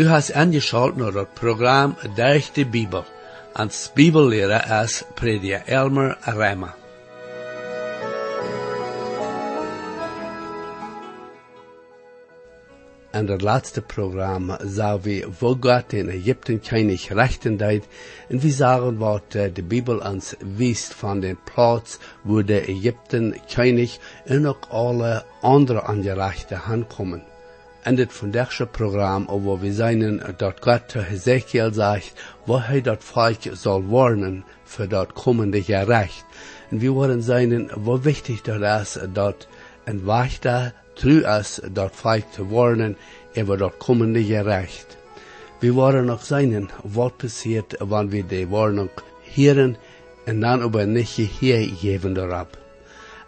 Du hast angeschaut naar het programma Durch de Bibel. Als Bibellehrer is prediker Elmer Rema. In het laatste programma zagen we wo Gott in Ägypten König rechten deed en we zagen wat de Bibel ons wijst van den plaats wo de Ägypten König en ook alle andere angerechte aankomen. En dit vandaagse programma waar we zijn dat God te Hezekiel zegt, waar hij dat volk zal warnen voor dat komende gerecht. En we worden zijn, hoe wichtig dat is, dat een wachter tru is dat volk te warnen over dat komende gerecht. We worden nog zijn, wat passiert wanneer we de warning heren en dan aber niet geheer geven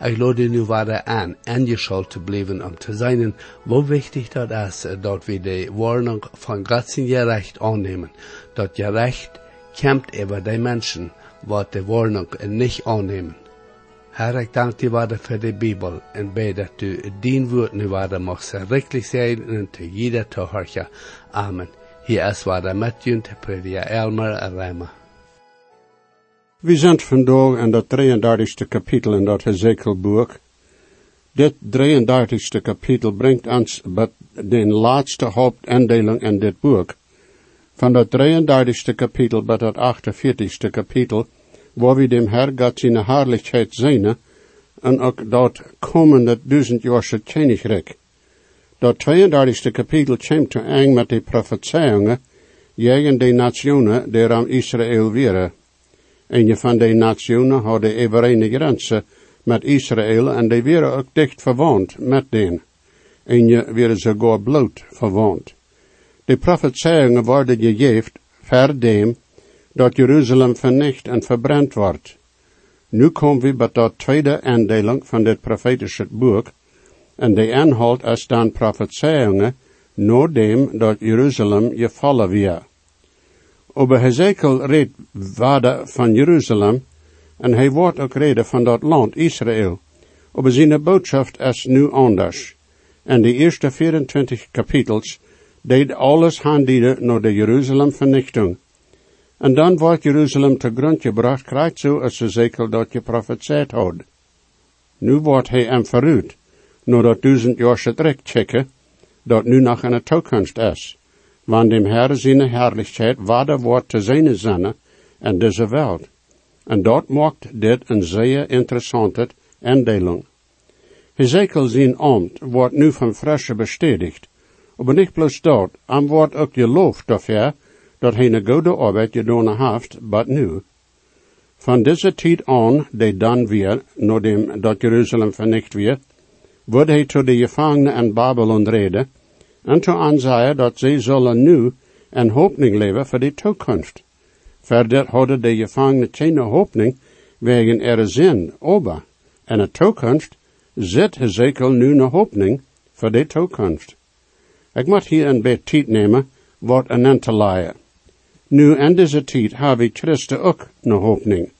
daarop. Ik lade nu waarde aan, aangeschald te blijven om te zijn, hoe wichtig dat is, dat we de warning van Gods gerecht aannemen. Dat gerecht kämpft over de mensen, wat de warning niet aannemen. Herr, ik dank je waarde voor de Bibel en bid dat u dien woord nu waarde mag schrikkelijk zijn en te jeder te horen. Amen. Hier is waarde met je te prediker Elmer Rema. We zijn vandaag in dat 33ste kapitel in dat Hezekielboek. Dit 33ste kapitel brengt ons bij de laatste hoofdindeling in dit boek. Van dat 33ste kapitel bij dat 48ste kapitel, waar we dem Herr God zijn Herrlichkeit zien, en ook dat komende duizendjaarse koninkrijk. Dat 32ste kapitel komt te eng met de profetieën, tegen de nationen die aan Israël waren. En van de nationen hadden evenreine grenzen met Israël en die waren ook dicht verwant met den. En je werden sogar bloot verwant. De profetieën worden gegeven ver dem dat Jeruzalem vernicht en verbrand wordt. Nu komen we bij dat tweede aandeling van dit profetische boek, en de inhoud is dan profetieën, dem dat Jeruzalem gevallen weer. Over Hezekiel redt waarde van Jeruzalem, en hij wordt ook reden van dat land Israël. Over zijn boodschap is nu anders. En de eerste 24 kapitels deed alles handelen naar de Jeruzalem vernichting. En dan wordt Jeruzalem te grond gebracht, krijgt zo als Ezekiel dat geprofeteerd had. Nu wordt hij hem verruid, naar dat duizend jaar trek checken, dat nu nog de toekomst is. Want dem Herr zijn herrlichheid waarde wordt te zijn zonne en deze wereld. En dat maakt dit een zeer interessante indeling. Ezekiel zijn ambt wordt nu van frische bestätigt. Maar niet plus dat, am wordt ook geloofd dafür, dat hij een goede arbeid gedaan heeft, but nu. Van deze tijd aan, die dan weer, nadat dat Jeruzalem vernicht weer, wordt hij tot de gevangenen in Babylon reden, en te aanzien dat zij zullen nu een hoopning leven voor de toekomst. Verder hadden de gevangenen geen hoopning wegen er zin, ober, en de toekomst zit Hezekiel nu een hoopning voor de toekomst. Ik moet hier een beetje tijd nemen, wat een te leiden. Nu in deze tijd heb ik Christen ook een hoopning.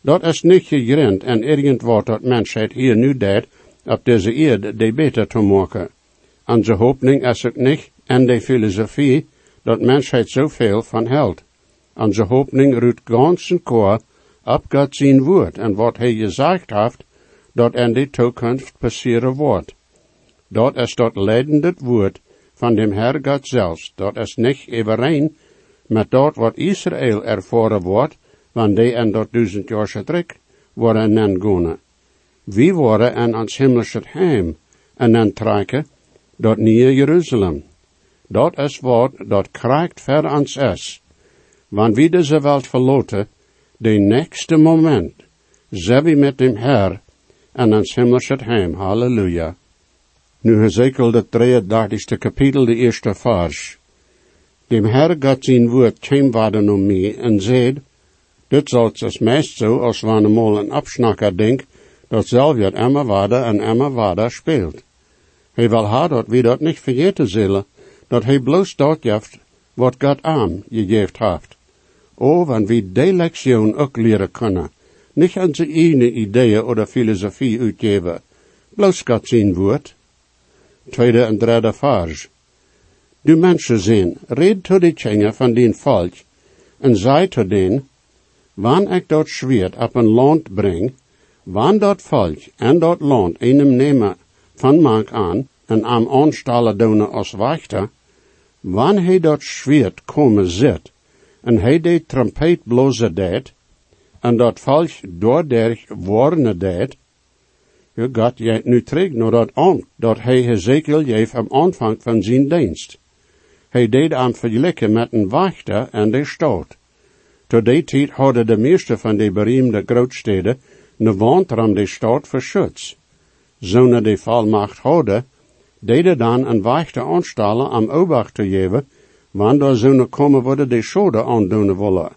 Dat is niet gegrond en irgend dat mensheid hier nu deed, op deze eerde de beter te maken. Onze hoopning is ook niet in de filosofie dat mensheid zoveel van houdt. Onze hoopning ruht ganz en koor op God zijn woord en wat hij gezegd heeft, dat in de toekomst passeren wordt. Dat is dat leidende woord van dem Herr God zelfs, dat is niet overeen met dat wat Israël ervaren wordt, want die en dat duizend jaar trek worden gone. Wie worden en ons hemelse heim en nen trekken, dat nieuwe Jeruzalem. Dat is wat dat krijgt ver ons is. Want wie deze welt verloten, de nächste moment, we met dem Herr en ons hemelse heim. Halleluja. Nu Hezekiel de 33ste kapitel, de eerste vers. Dem Herr Gott zijn woord kwam waarden om mij en zeid, dit zal het meest zo als wanneer een absnakker denkt, dat zelf het emmer waarde en emmer waarde speelt. Hij wil haar dat we dat niet vergeten zullen, dat hij bloos dat heeft wat God aan gegeven heeft. O, wanneer we die lektion ook leren kunnen, niet onze eigen ideeën of filosofie uitgeven, bloos God zijn woord. Tweede en derde vers. Du mensen zijn, red to de tjenger van din volk, en zei to den, wanneer ik dat schwert op een land breng, wanneer dat volk en dat land einem nemen van maak aan, en am aanstallen doen als wachter, wanneer hij dat schwert komen zit, en hij de trompet blozen deed, en dat volk doorderg worden deed, je gaat jij nu terug naar dat aan, dat hij Hezekiel geeft am aanvang van zijn dienst. Hij deed aan vergelijken met een wachter en de stoot. Tot die tijd hadden de meeste van de beroemde grootsteden een wand de stad verschutst. Zonen de volmacht hadden, deden dan een wachter aanstellen om obacht te geven, wanneer zonen komen worden de schade aandoen willen.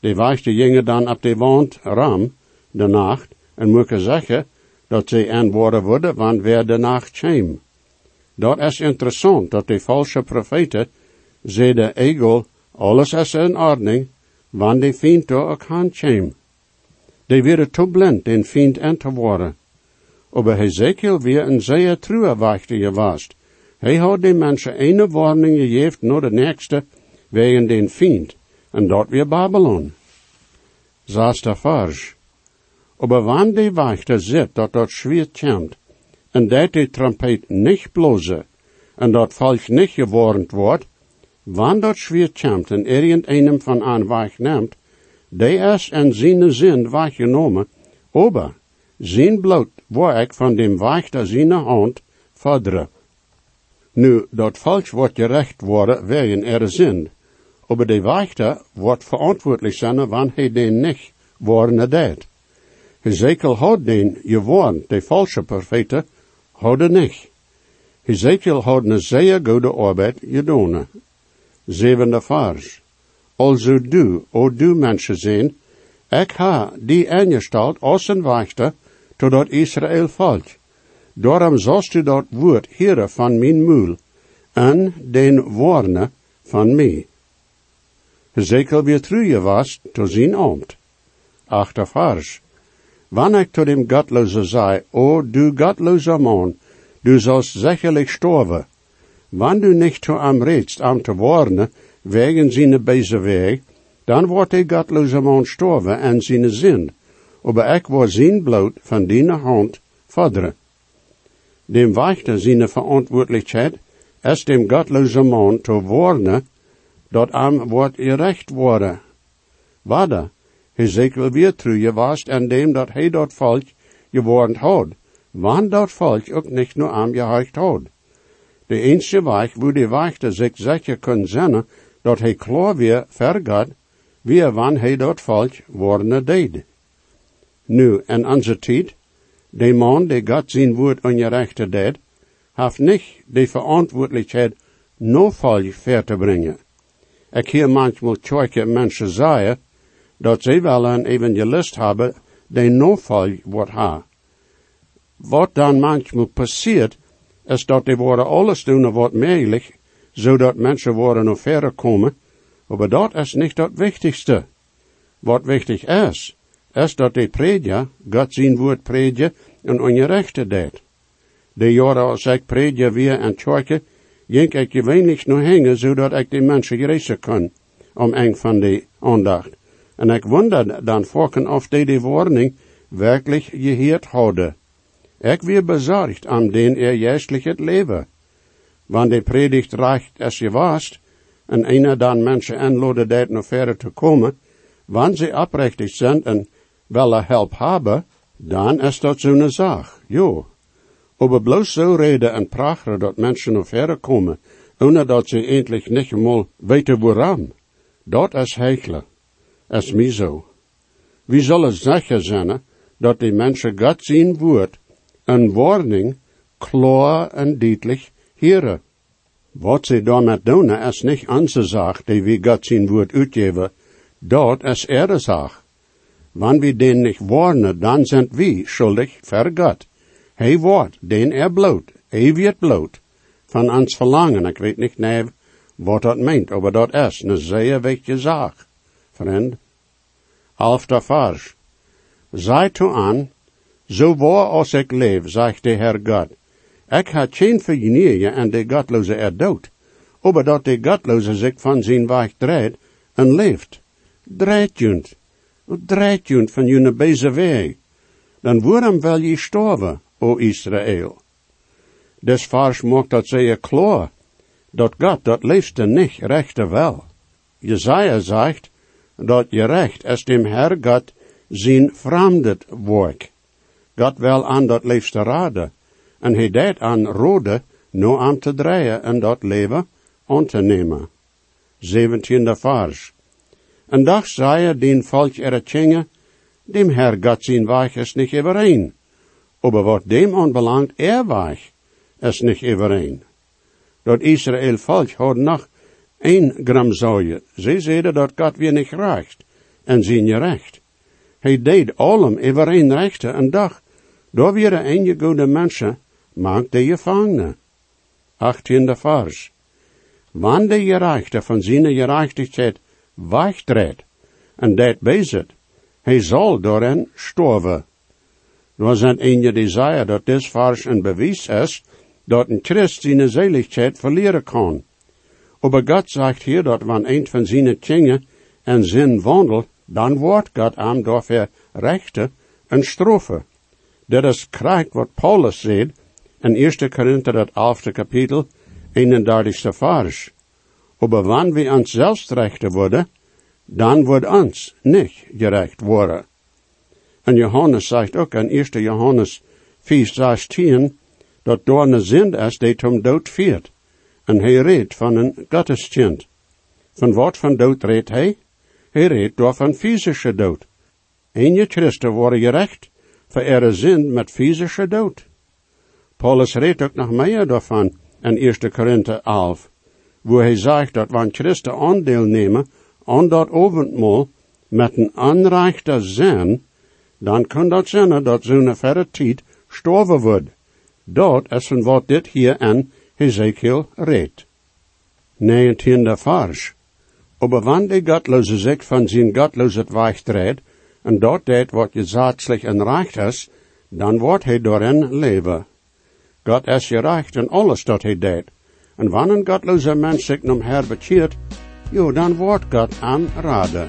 De wachter gingen dan op de wand ram, de nacht, en moeten zeggen dat ze antwoorden worden, want wer de nacht kwam. Dat is interessant, dat de valse profeten zeiden, egel, alles is in ordning, want de door ook kwam. Die werden te blind den vriend aan te worden. Aber Hezekiel weer een zeer truwe wachter geweest. Hij had de mensen een warning gegeven naar de nächste wegen den vriend, en dat weer Babylon. Zesde vers. Aber wann de wachter zit dat dat schwer komt, en dat de trompet niet bloze, en dat volk niet gewarnd wordt, wann dat schwer komt en irgendeinem van aan wacht neemt, de is en zijn zin wachtgenomen, aber zijn waar ik van dem wachter zijn hand verdre. Nu, dat volk wordt gerecht worden wegen er zin, aber de wachter wordt verantwoordelijk zijn wanneer hij den niet worden deed. Hezekiel had den gewarnd, de falsche profeten hadden niet. Hezekiel had een zeer goede arbeid gedaan. Zevende vers. Also du, o du mensen zijn, ik ha die ingesteld als een wachter tot dat Israël volk. Daarom zost u dat woord hier van mijn moel, en den woorden van mij. Hezekiel weer truje was to zijn ambt. Achter vers. Wanneer ik tot dem Gottloze zei, o du gottloser man, du sollst sicherlich sterven. Wann du nicht zu am redst, am te warnen, wegen seine böse Weg, dann wordt der gottlose man sterven en seine zin, aber ik war zijn bloot van die hand verdere. Dem wachter seine verantwoordelijkheid, es dem gottlose man te warnen, dat am wordt gerecht worden. Wada, Hezekiel weer truje was en dem dat hij dat volk gewarnd had, wann dat volk ook niet nur am gehocht had. De enige weg wo de wachter zich zeker kon zijn, dat hij klaar weer vergaat, wie wann hij dat volk worden deed. Nu, en onze tijd, de man die God zijn woord ongerechte deed, heeft niet de verantwoordelijkheid no volk ver te brengen. Ik hier manchmal tjoike mensen zeggen, dat zij wel een evangelist hebben, die no volk wordt ha. Wat dan manchmal passiert, is dat die worden alles doen wat mogelijk, zodat mensen worden nog verder komen, maar dat is niet het wichtigste. Wat wichtig is, is dat de prediker God zijn woord prediken en ongerechte deed. De jaren als ik prediker weer en tjoike, ging ik weinig nog hangen, zodat ik de mensen gerezen kan, om een van die aandacht. En ik wonder dan volken of die die warning werkelijk geheerd houden. Ik weer bezorgd aan den er juistlich het leven. Wanneer de predigt reicht als je was, en einer dan mensen aanloden dat nog verder te komen, wanneer ze oprechtig zijn en willen help hebben, dan is dat zo'n zaak, jo. Aber bloos zo reden en praten dat mensen nog verder komen, ohne dat ze eindelijk niet eenmaal weten waarom. Dat is heikel. Is mij zo. Wie zullen zeggen zijn dat die mensen God zien woord, een warning, klaar en duidelijk heren. Wat ze daarmee doen is niet onze zaak, die we God zijn woord uitgeven. Dat is ihre zaak. Wanneer we den niet warnen, dan zijn we schuldig God. Hij wordt den er bloot, hij wird bloot. Van ons verlangen, ik weet niet nee, wat dat meent, maar dat is een zeer wichtige zaak. Vriend. Alfter vers. Zij toe aan, zo waar als ik leef, zegt de Heer God. Ik had geen vergenier en de godloze er dood. aber dat de Gottlose zich van zijn weg dreht en leeft. Dreht junt, dreht junt van june beze weg. Dan waarom wel je sterven, o Israël? Des vars mocht dat je klar, dat God dat liefste niet rechte wel. Jezaja zegt, dat je recht es dem Herr God zijn vreemdet werk. God wel aan dat liefste raden, en hij deed aan rode, no aan te draaien en dat leven aan te nemen. Zeventiende vers. En dag zei den volk er tjenge, dem Herr God zijn weg is niet overeen. Aber wat dem aanbelangt, er weg is niet overeen. Dat Israël volk had nog een gram zouje. Ze zeiden dat God weer niet recht en zien je recht. Hij deed allem overeen rechte en dag. Daar weer een goede mensen, maakte je vangene. Achttiende vers. Wanneer de gerechte van zijn gerechtigheid wegtreedt en dat bezit, hij zal door hen sterven. Nu zijn een die dat dit vers een bewijs is dat een Christ zijn zeligheid verliezen kan. Aber God zegt hier dat wanneer een van zijn dingen en zin wandelt, dan wordt God hem daarvoor rechte en strofe. Dat is krijgt wat Paulus zegt in 1 Korinther dat 11 kapitel, 31 vers. Aber wann wir uns selbst rechte worden, dan wordt ons niet gerecht worden. En Johannes zegt ook in 1 Johannes 4, 16, dat door een zin is die hem dood viert. En hij redt van een Gotteskind. Van wat van dood redt hij? Hij redt door van fysische dood. En je Christen worden gerecht, voor er zin met fysische dood. Paulus redt ook nog meer daarvan in 1 Korinther 11, wo hij zegt dat wanneer Christen aandeel nemen aan dat avondmaal met een aanrechte zin, dan kan dat zijn dat zo'n verre tijd sterven wordt. Dat is van wat dit hier in Ezekiel redt. 19e vers. Aber wann de Gottlose van zijn Gottlose wegtreedt, en dat deed wat gezatzlich en recht is, dan wordt hij daarin leven. God is gerecht in alles dat hij deed. En wanneer een godloze mens zich om her bekeert, dan wordt God aan raden.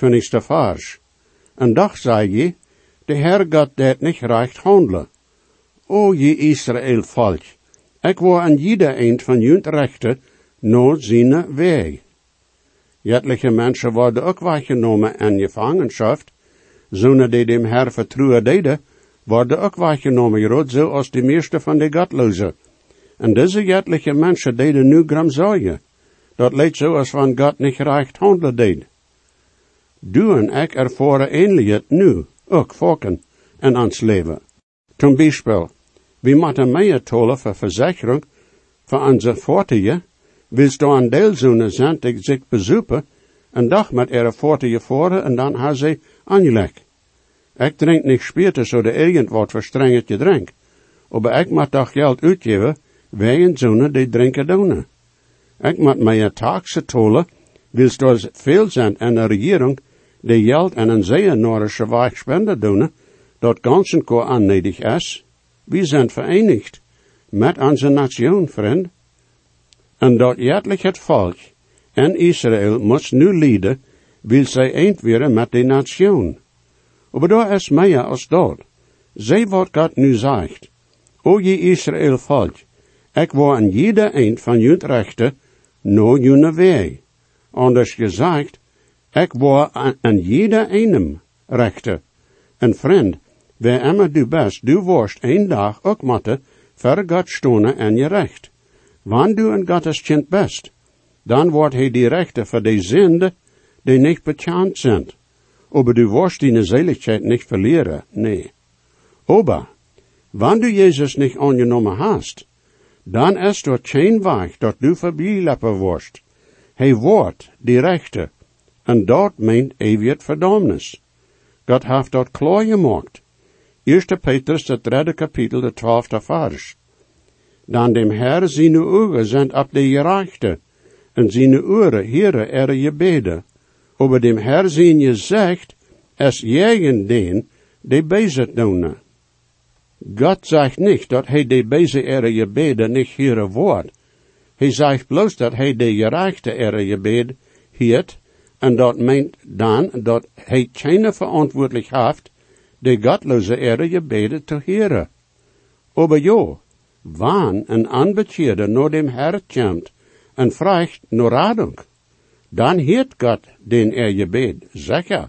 Twintigste vers. En doch zei je, de Herr gaat dat niet recht handelen. O je Israël volk, ik word aan jeder eind van junt rechten naar zijn weg. Jetliche mensen worden ook weggenomen en gevangenschap, zonder die dem Herr vertrouwen deden, worden ook weggenomen, groot zoals de meeste van de godlozen. En deze jetliche mensen deden nu gramzooien. Dat leidt zoals van God niet recht handelen deed. Du en ik ervaren eindelijk nu, ook volken, en ons leven. Zum Beispiel, we moeten meer tollen voor verzekering voor onze voertuigen, willst du een deel zo'n zijn die zich bezoeken, en dag met ihre voertuigen voeren en dan haar ze aangelegd. Ik drink niet spierten zo de irgend wat verstrengend je drink, maar ik moet toch geld uitgeven, wegen zonen die drinken doen. Ik moet mij taxe tollen, willst du veel zijn en de regering, die geld en een zeer Noordische weg spenden doen, dat ganzen ko aannedig is. We zijn verenigd met onze nation, vriend. En dat jetlich het volk en Israël moet nu leiden, wil zij eind weer met de nation. Maar is meer als dat. Zij wat God nu zegt. O je Israël volk, ik wil aan jeder eind van junt rechten, no june weg. Anders gezegd, ik wil aan jeder einem rechten. En vriend, waar immer du best, du worst een dag ook matte, ver God stonen en je recht. Wanneer du een Gottes kind best, dan wordt hij die rechter voor de zinde, die niet bekend zijn. Aber du wirst deine Seligkeit nicht verlieren, nee. Aber, wann du Jesus nicht angenommen hast, dann ist dort kein Weg, dort du verbieleppen wirst. Hij wordt die rechte, en dort meint eeuwig verdammnis. Gott heeft dort klar gemacht. 1. Petrus, het derde kapitel, de twaalfde vers. Dan dem Herr seine ogen zijn op de gerechte, en seine oren heren er je beden. Over dem Herr zijn je zegt, es jegen den, die bezet doen. Gott zegt niet dat hij de beze ere je beden niet hier woord. Hij zegt bloos dat hij de gerechte ere je bed hiert, en dat meint dan dat hij keine verantwoordelijk heeft, de gottloze ere je beden te heren. Aber jo, wann een aanbetjeder naar dem Herr en vraagt naar radung, dan hiert Gott den er je bed, zeker.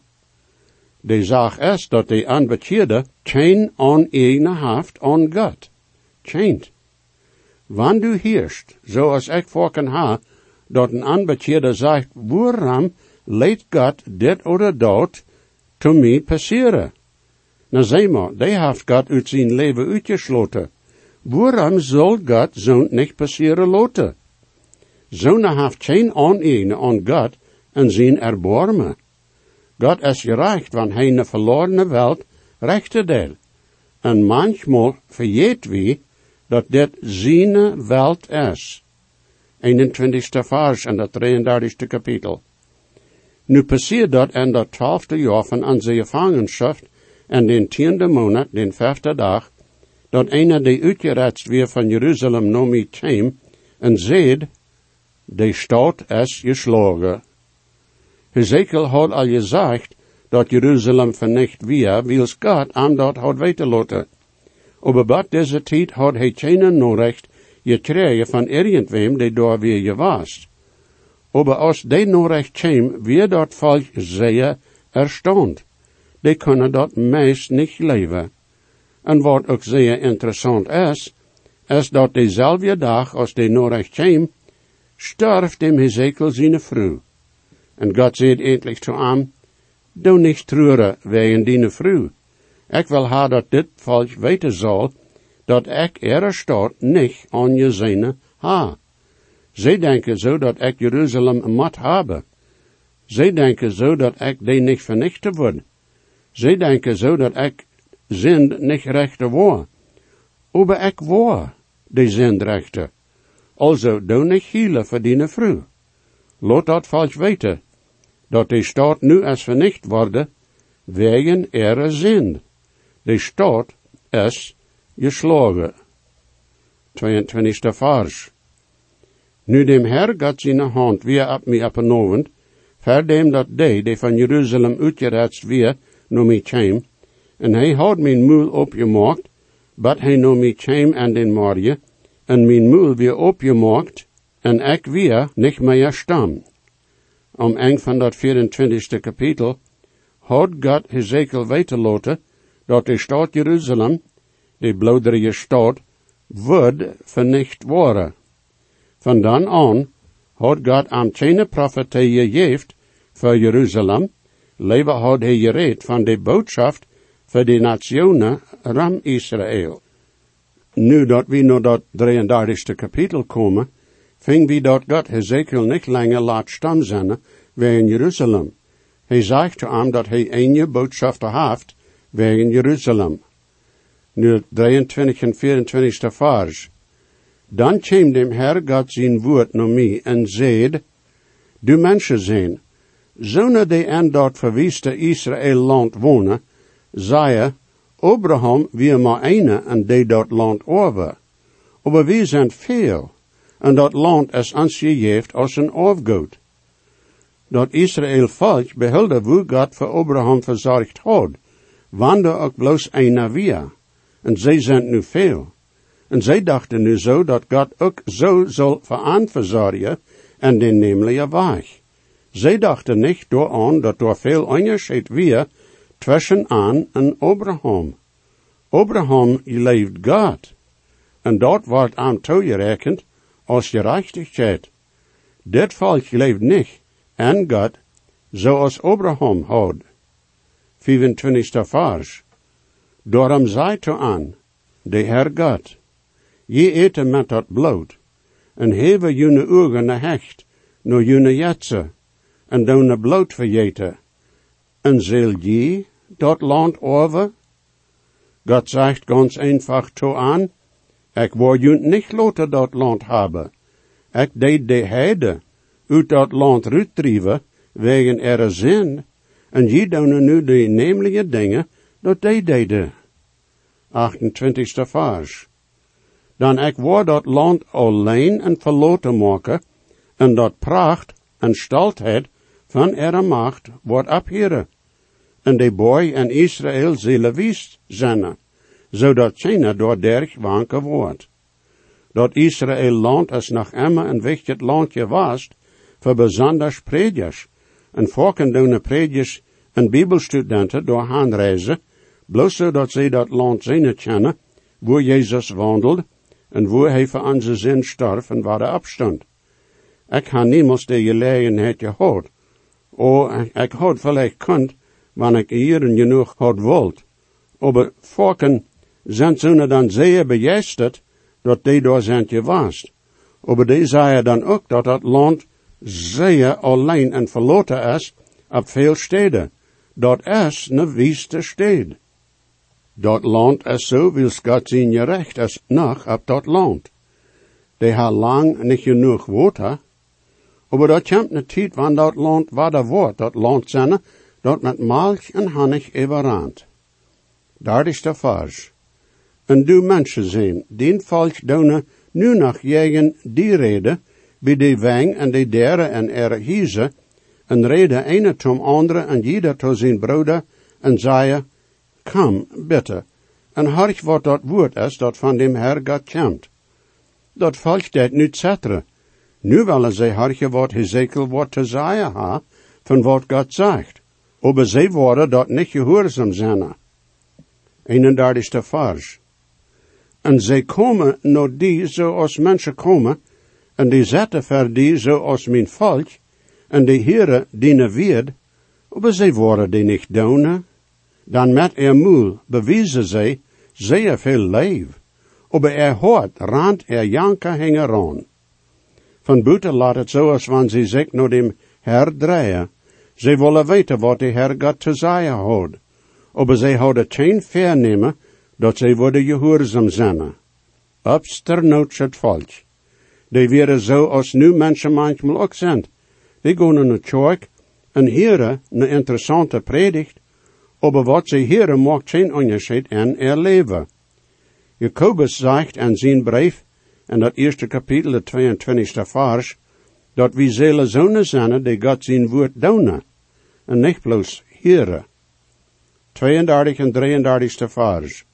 De zaak is dat de aanbetjeder geen oneigene heeft aan God. Geen. Wann du hierst, zoals ik voorken ha, dat een aanbetjeder zegt, waarom leidt God dit oder dat te mij passeren? Nou zeg maar, die heeft God uit zijn leven uitgesloten. Waarom zal God zo niet passeren laten? Zo'n heeft geen oneigene aan God en zijn erbarmen. God is gerecht, want hij een verlorene welt rechte deel. En manchmal vergeet wie dat dit zijn welt is. 21ste vers en dat 33ste kapitel. Nu passiert dat in dat twaalfde jaar van onze gevangenschap en den tiende maand, den vijfde dag, dat einer die uitgeretst weer van Jeruzalem nomi kwam en zeid, de stad is geslagen. Hezekiel had al gezegd dat Jeruzalem vernicht weer, wils God aan dat had weten. Aber bat deze tijd had hij geen norecht gekregen van irgendwem die daar weer gewas. Aber als die norecht kwam, weer dat volk zeer erstond. Die kunnen dat meest niet leven. En wat ook zeer interessant is, is dat dezelfde dag als die norecht kwam, sterft dem Hezekiel zijn vrouw. En God zei eindelijk zu hem, Doe niet treuren wegen die vrouw. Ik wil haar dat dit volk weten zal, dat ik er staat niet aan je zijne ha. Zij denken zo dat ik Jeruzalem moet hebben. Zij denken zo dat ik die niet vernichten word. Zij denken zo dat ik zin niet rechte word. Aber ik word die zindrechte. Also, doe niet hielen voor die vrouw. Laat dat volk weten, dat de staat nu als vernicht worden, wegen ihrer zin. De staat is geslagen. 22. vers. Nu dem Herr Gott zijn hand weer op mij opgenomen, Verdem dat de, die van Jeruzalem uitgeretst weer, naar mij kwam, en hij had mijn moel opgemaakt, bad hij naar mij kwam en den morgen, en mijn moel weer opgemaakt, en ik weer niet meer stam. Om eng van dat 24e kapitel, had God Hezekiel weten laten, dat de stad Jeruzalem, die bloederige stad, wordt vernicht worden. Van dan aan had God geen profetie gegeven voor Jeruzalem, leven had hij gereed van de boodschap voor de nationen ram Israël. Nu dat we naar dat 33e kapitel komen, ving we dat God Hezekiel niet langer laat stam zijn wegen Jeruzalem. Hij zegt hem dat hij een boodschap heeft wegen Jeruzalem. Nu 23 en 24 vers. Dan kwam dem Herr God zijn woord naar mij en zeid, Du mensen zijn, zonen die in dat verwieste Israël land wonen, zei Abraham wie maar eine en die dat land over. Maar we zijn veel, en dat land is ons gegeven als een afgoed. Dat Israël volk behulde hoe God voor Abraham verzorgd had, wande ook bloos een via. En zij zijn nu veel. En zij dachten nu zo dat God ook zo zal veraan verzorgen en den nemelijke weg. Zij dachten niet door aan dat er veel onderscheid weer tussen aan en Abraham. Abraham leeft God. En dat wordt aan toegerekend als gerechtigheid. Dit volk leeft niet en God zoals Abraham had. 25 vers. Daarom zei to aan, de Heer God, je eten met dat bloed, en hebben june ogen hecht, no june jetze, en doen bloed verjeten. En zal je dat land over? God zegt ganz einfach to aan, ik word je niet laten dat land hebben. Ik deed de heide uit dat land uitdrijven, wegen er zin, en je doen nu de nemelijke dingen dat die deden. 28 vers. Dan ik word dat land alleen en verloten maken, en dat pracht en staltheid van er macht wordt abheren. En de boy en Israël zullen wies zijn, zodat China door derg wanken wordt. Dat Israël land is nog immer een wichtig landje was, voor besonders predikers, en volken doen predikers en bibelstudenten door aanreizen, bloos zodat zij dat land zien kennen, wo Jezus wandelt, en wo hij voor onze zin starf en waar de afstand. Ik ha niemals de gelegenheid gehad, o, ik had vielleicht kunt, wanneer ik hier genoeg had wilt. Aber volken zijn ze dan zeer begeisterd, dat die door zijn gewaast. Aber die zeiden dan ook dat dat land zeer alleen en verloten is op veel steden. Dat is een wieste sted. Dat land is zo wil Gott zijn gerecht is nog op dat land. Die ha lang niet genoeg water, maar dat komt een tijd van dat land waar wordt, dat land zijn, dat met melk en honig overrand. Daar is de vers. En du mensen zijn, die volk doen nu nog jegen die reden, bij de weng en de derde en er hieze, en reden ene tom andere en jeder to zijn broeder, en kom, bitte, en harch wat dat woord is dat van dem Herr God komt. Dat volk dat nu zetre. Nu willen zij harche wat Hezekiel wat te zeggen ha, van wat God zegt. Aber zij worden dat niet gehoorzaam zijn. 31 vers. En zij komen naar die zoals mensen komen, en die zetten voor die zoals mijn volk, en die heren dienen weer, aber zij worden die niet doen. Dan met er moel bewijzen zij zeer veel leef, aber er hoort rand er janka hengeron. Van buiten laat het zoals wanneer ze zich naar dem Herr draaien. Zij willen weten wat de Herr God te zeggen houdt. Aber zij houden geen vernemen dat zij worden gehoorzaam zijn. Absternoots het volk. Die werden zo als nu mensen manchmal ook zijn. Die gaan naar de kerk en heren een interessante predigt, aber wat zij heren maakt geen onderscheid in er leven. Jacobus zegt in zijn brief, in dat eerste kapitel, de 22e vers, dat wie zullen zonen zijn die God zijn woord doen, en niet bloos heren. 32 en 33ste vers.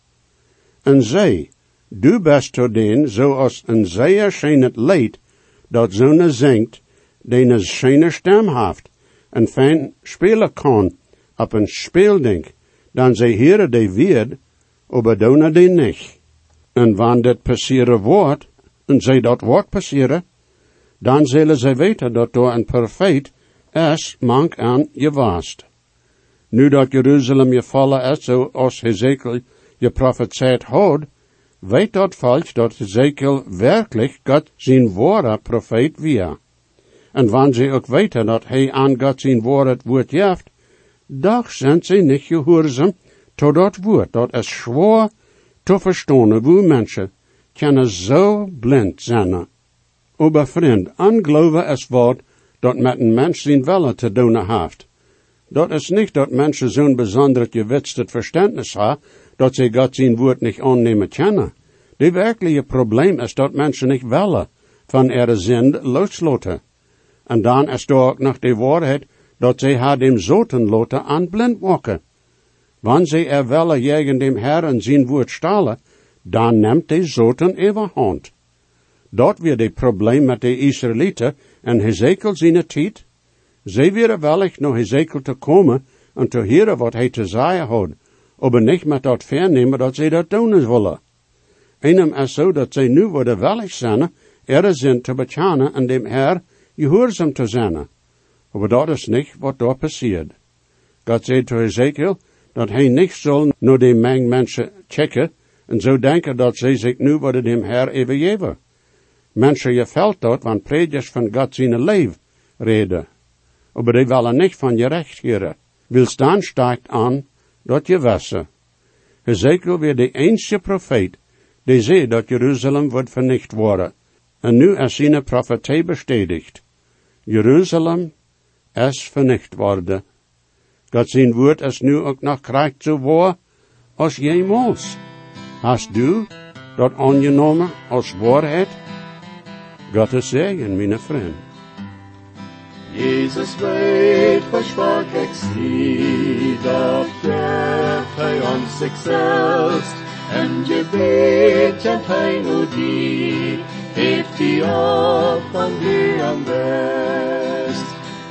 En zij, du best tot den, zoals een zeer schijn het leed, dat zonen zingt, den een schijne stem heeft, en fijn spelen kan, op een speelding, dan zij heren die weer, aber doen die niet. En wanneer dit passeren wordt, en zij dat wordt passeren, dan zullen zij weten dat door een profeet is mank aan je waast. Nu dat Jeruzalem je vallen is, zoals Hezekiel je profeteerd had, weet dat volk dat Hezekiel werkelijk God zijn woorden profeet weer. En wanneer ze ook weten dat hij aan God zijn woord het woord heeft, doch zijn ze niet gehoorzaam tot dat woord. Dat is zwaar te verstaan, hoe mensen kunnen zo blind zijn. Aber vriend, aangeloven is wat dat met een mens zijn willen te doen heeft. Dat is niet dat mensen zo'n bijzonder gewitst verständnis hebben, dat ze God zijn woord niet aannemen kunnen. De werkelijke probleem is dat mensen niet willen van ihre zin loslaten. En dan is er ook de dat ze haar dem zoten loten aan blind maken. Wanneer ze er willen jegen dem Herren zijn woord stalen, dan neemt de zoten overhand. Dat weer de probleem met de Israëlieten en Hezekiel zijn tijd. Zij willen wellicht naar Hezekiel te komen en te horen wat hij te zeggen had, maar niet met dat vernemen dat zij dat doen willen. Einem is zo dat zij nu worden wellicht zijn, er zijn te bechanen en dem Herr gehoorzaam te zijn. Maar dat is niet wat daar passiert. God zei te Ezekiel dat hij niet zal naar die meng mensen checken en zo denken dat zij zich nu worden dem Herr overgeven. Mensen je veld dat, want predikers van God zijn leven reden. Maar die willen niet van je recht heren. Wil dan steigt aan dat je wissen. Ezekiel weer de enige profeet die zei dat Jeruzalem wordt vernicht worden. En nu is zijn profetie bestätigt. Jeruzalem is vernicht worden. God zijn woord is nu ook nog krijgt zo waar als jemals. Hast du dat aangenomen als waarheid? Gottes Segen, mijn vriend. Jesus weet versprach ik zie, dat geeft hij ons zichzelf. En je weet en hij nu die, heeft die op van die best.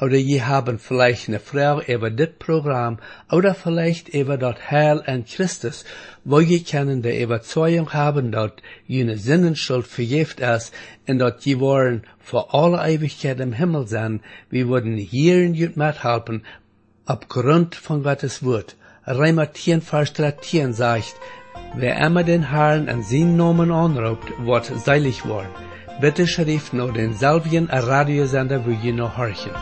oder je haben vielleicht eine Frau über das Programm, oder vielleicht über das Heil in Christus, wo je können die Überzeugung haben, dass jene Sinnenschuld vergift ist, und dass je wollen für alle Ewigkeit im Himmel sein, wir würden hier in Jut mithelfen, aufgrund von Gottes Wort. Reimer 10, Vers 13 sagt, wer immer den Herrn an seinen Namen anruft, wird seilig worden. Bitte schrift nur den selben Radiosender, wo je noch horchen.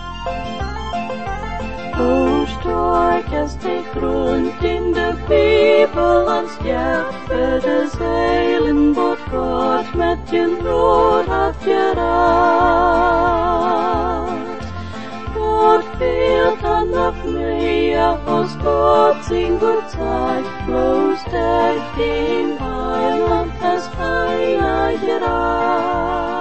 O stark ist die Grund in der Bibel ans Jahre des Heilen, wat Gott mit dem Brot hat gerat. Gott fehlt dann noch mehr, aus Gott sin gut Zeit, bloß der Mas Maria irá.